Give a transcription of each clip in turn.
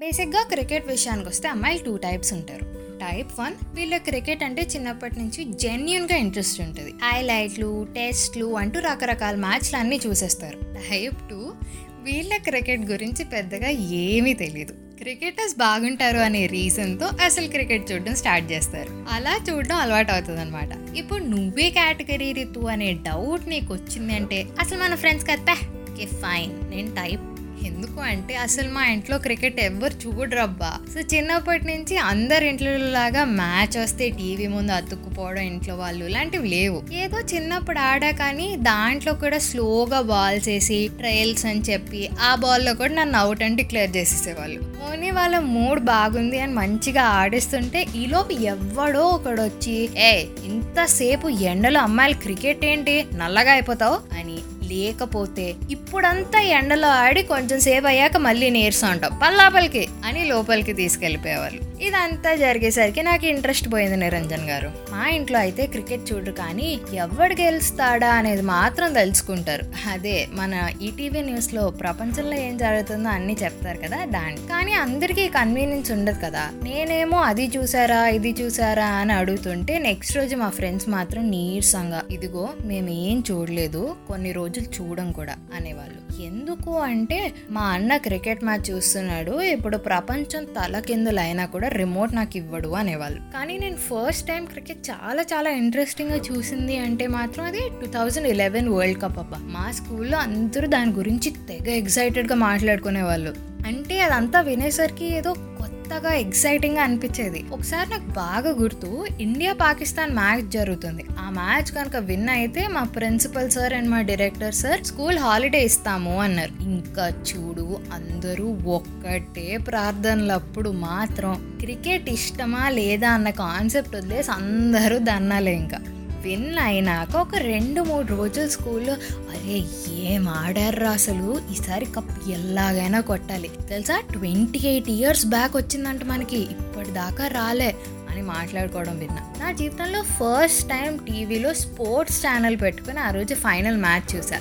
బేసిక్గా క్రికెట్ విషయానికి వస్తే అమ్మాయిలు టూ టైప్స్ ఉంటారు. టైప్ వన్ వీళ్ళ క్రికెట్ అంటే చిన్నప్పటి నుంచి జెన్యున్గా ఇంట్రెస్ట్ ఉంటుంది. హైలైట్లు టెస్ట్లు అంటూ రకరకాల మ్యాచ్లు అన్నీ చూసేస్తారు. టైప్ టూ వీళ్ళ క్రికెట్ గురించి పెద్దగా ఏమీ తెలియదు క్రికెటర్స్ బాగుంటారు అనే రీజన్తో అసలు క్రికెట్ చూడడం స్టార్ట్ చేస్తారు. అలా చూడడం అలవాటు అవుతుంది అనమాట ఇప్పుడు నువ్వే కేటగిరీ రితు అనే డౌట్ నీకు వచ్చింది అంటే అసలు మన ఫ్రెండ్స్ కదా ఓకే ఫైన్. నేను టైప్ ఎందుకు అంటే అసలు మా ఇంట్లో క్రికెట్ ఎవ్వరు చూడరబ్బా. సో చిన్నప్పటి నుంచి అందరి ఇంట్లో లాగా మ్యాచ్ వస్తే టీవీ ముందు అతుక్కుపోవడం ఇంట్లో వాళ్ళు ఇలాంటివి లేవు. ఏదో చిన్నప్పుడు ఆడా కానీ దాంట్లో కూడా స్లోగా బాల్స్ వేసి ట్రయల్స్ అని చెప్పి ఆ బాల్లో కూడా నన్ను అవుట్ అని డిక్లేర్ చేసేసేవాళ్ళు. ఓన్లీ వాళ్ళ మూడ్ బాగుంది అని మంచిగా ఆడిస్తుంటే ఈలోపు ఎవ్వడో ఒకడు వచ్చి ఏ ఇంతసేపు ఎండలో అమ్మాయిలు క్రికెట్ ఏంటి? నల్లగా అయిపోతావు? అని లేకపోతే ఇప్పుడంతా ఎండలో ఆడి కొంచెం సేపు అయ్యాక మళ్ళీ నీరసం ఉంటాం పల్లాపలికి అని లోపలికి తీసుకెళ్ళిపోయేవాళ్ళు. ఇదంతా జరిగేసరికి నాకు ఇంట్రెస్ట్ పోయింది నిరంజన్ గారు. మా ఇంట్లో అయితే క్రికెట్ చూడరు కానీ ఎవడు గెలుస్తాడా అనేది మాత్రం తెలుసుకుంటారు అదే మన ఈటీవీ న్యూస్లో ప్రపంచంలో ఏం జరుగుతుందో అన్ని చెప్తారు కదా దాన్ని కానీ అందరికీ కన్వీనియన్స్ ఉండదు కదా. నేనేమో అది చూసారా ఇది చూసారా అని అడుగుతుంటే నెక్స్ట్ రోజు మా ఫ్రెండ్స్ మాత్రం నీరసంగా ఇదిగో మేము ఏం చూడలేదు కొన్ని రోజులు చూడం కూడా అనేవాళ్ళు. ఎందుకు అంటే మా అన్న క్రికెట్ మ్యాచ్ చూస్తున్నాడు ఇప్పుడు ప్రపంచం తలకిందులైనా కూడా రిమోట్ నాకు ఇవ్వడు అనేవాళ్ళు. కానీ నేను ఫస్ట్ టైం క్రికెట్ చాలా చాలా ఇంట్రెస్టింగ్గా చూసింది అంటే మాత్రం అది two thousand eleven world cup అబ్బా. మా స్కూల్లో అందరూ దాని గురించి తెగ ఎక్సైటెడ్గా మాట్లాడుకునే వాళ్ళు అంటే అదంతా వినేసరికి ఏదో కొత్తగా ఎక్సైటింగ్గా అనిపించేది. ఒకసారి నాకు బాగా గుర్తు ఇండియా పాకిస్తాన్ మ్యాచ్ జరుగుతుంది. ఆ మ్యాచ్ కనుక విన్ అయితే మా ప్రిన్సిపల్ సార్ అండ్ మా డైరెక్టర్ సార్ స్కూల్ హాలిడే ఇస్తాము అన్నారు. ఇంకా చూడు అందరూ ఒక్కటే ప్రార్థనలప్పుడు మాత్రం క్రికెట్ ఇష్టమా లేదా అన్న కాన్సెప్ట్ వదిలేసి అందరూ దన్నాలే ఇంకా. విన్ అయినాక ఒక రెండు మూడు రోజులు స్కూల్లో అరే ఏం ఆడారా అసలు? ఈసారి కప్ ఎలాగైనా కొట్టాలి. తెలుసా? ట్వంటీ ఎయిట్ ఇయర్స్ బ్యాక్ వచ్చిందంట మనకి. ఇప్పటిదాకా రాలే అని మాట్లాడుకోవడం విన్నా. నా జీవితంలో ఫస్ట్ టైం టీవీలో స్పోర్ట్స్ ఛానల్ పెట్టుకుని ఆ రోజు ఫైనల్ మ్యాచ్ చూసా.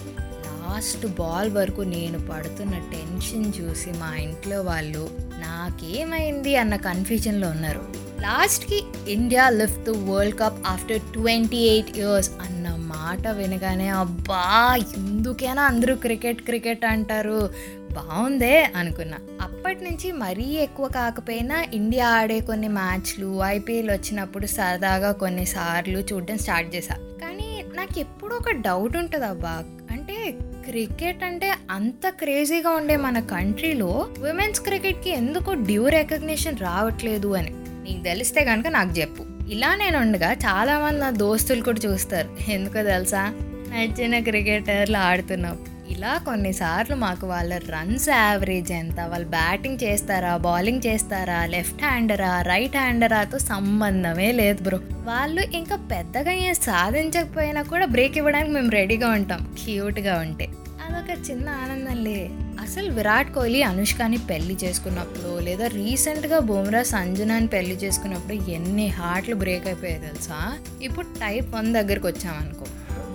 లాస్ట్ బాల్ వరకు నేను పడుతున్న టెన్షన్ చూసి మా ఇంట్లో వాళ్ళు నాకేమైంది? అన్న కన్ఫ్యూజన్లో ఉన్నారు. లాస్ట్కి India lift the world cup after twenty eight years అన్న మాట వినగానే అబ్బా ఎందుకైనా అందరూ క్రికెట్ క్రికెట్ అంటారు. బాగుందే అనుకున్నా. అప్పటి నుంచి మరీ ఎక్కువ కాకపోయినా ఇండియా ఆడే కొన్ని మ్యాచ్లు ఐపీఎల్ వచ్చినప్పుడు సరదాగా కొన్నిసార్లు చూడడం స్టార్ట్ చేశా. కానీ నాకు ఎప్పుడూ ఒక డౌట్ ఉంటుంది అబ్బా క్రికెట్ అంటే అంత క్రేజీగా ఉండే మన కంట్రీలో విమెన్స్ క్రికెట్కి ఎందుకు డ్యూ రికగ్నిషన్ రావట్లేదు అని. నీకు తెలిస్తే కనుక నాకు చెప్పు. ఇలా నేను ఉండగా చాలామంది నా దోస్తులు కూడా చూస్తారు. ఎందుకో తెలుసా? నచ్చిన క్రికెటర్లు ఆడుతున్నావు ఇలా కొన్నిసార్లు మాకు వాళ్ళ రన్స్ యావరేజ్ ఎంత? వాళ్ళు బ్యాటింగ్ చేస్తారా? బౌలింగ్ చేస్తారా? లెఫ్ట్ హ్యాండరా రైట్ హ్యాండరాతో సంబంధమే లేదు బ్రో వాళ్ళు ఇంకా పెద్దగా ఏం సాధించకపోయినా కూడా బ్రేక్ ఇవ్వడానికి మేము రెడీగా ఉంటాం. క్యూట్గా ఉంటే. అదొక చిన్న ఆనందంలే. అసలు విరాట్ కోహ్లీ అనుష్కని పెళ్ళి చేసుకున్నప్పుడు లేదా రీసెంట్గా బుమ్రా సంజనాని పెళ్ళి చేసుకున్నప్పుడు ఎన్ని హార్ట్లు బ్రేక్ అయిపోయాయి తెలుసా? ఇప్పుడు టైప్ వన్ దగ్గరికి వచ్చామనుకో.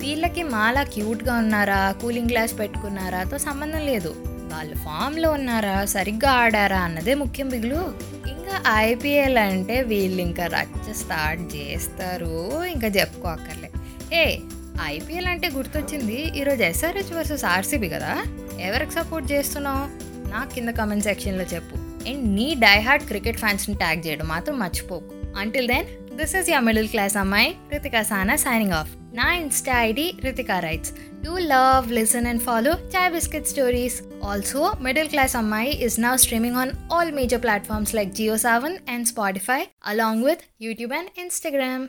వీళ్ళకి మాలా క్యూట్గా ఉన్నారా? కూలింగ్ గ్లాస్ పెట్టుకున్నారాతో సంబంధం లేదు. వాళ్ళు ఫామ్లో ఉన్నారా? సరిగ్గా ఆడారా? అన్నదే ముఖ్యం బిగులు. ఇంకా ఐపీఎల్ అంటే వీళ్ళు ఇంకా రచ్చ స్టార్ట్ చేస్తారు. ఇంకా చెప్పుకోకర్లే ఏ ఐపీఎల్ అంటే గుర్తొచ్చింది. ఈరోజు ఎస్ఆర్హెచ్ వర్సెస్ ఆర్సీబీ కదా? ఎవరికి సపోర్ట్ చేస్తున్నావు? నాకు కింద కమెంట్ సెక్షన్లో చెప్పు. అండ్ నీ డైహార్డ్ క్రికెట్ ఫ్యాన్స్ని ట్యాగ్ చేయడం మాత్రం మర్చిపోకు. Until then this is your middle class అమ్మాయి రితికా సానా సైనింగ్ ఆఫ్ నా Insta ID Ritika writes do love listen and follow chai biscuit stories also middle class అమ్మాయి is now streaming on all major platforms like Geo7 and Spotify, along with YouTube and Instagram.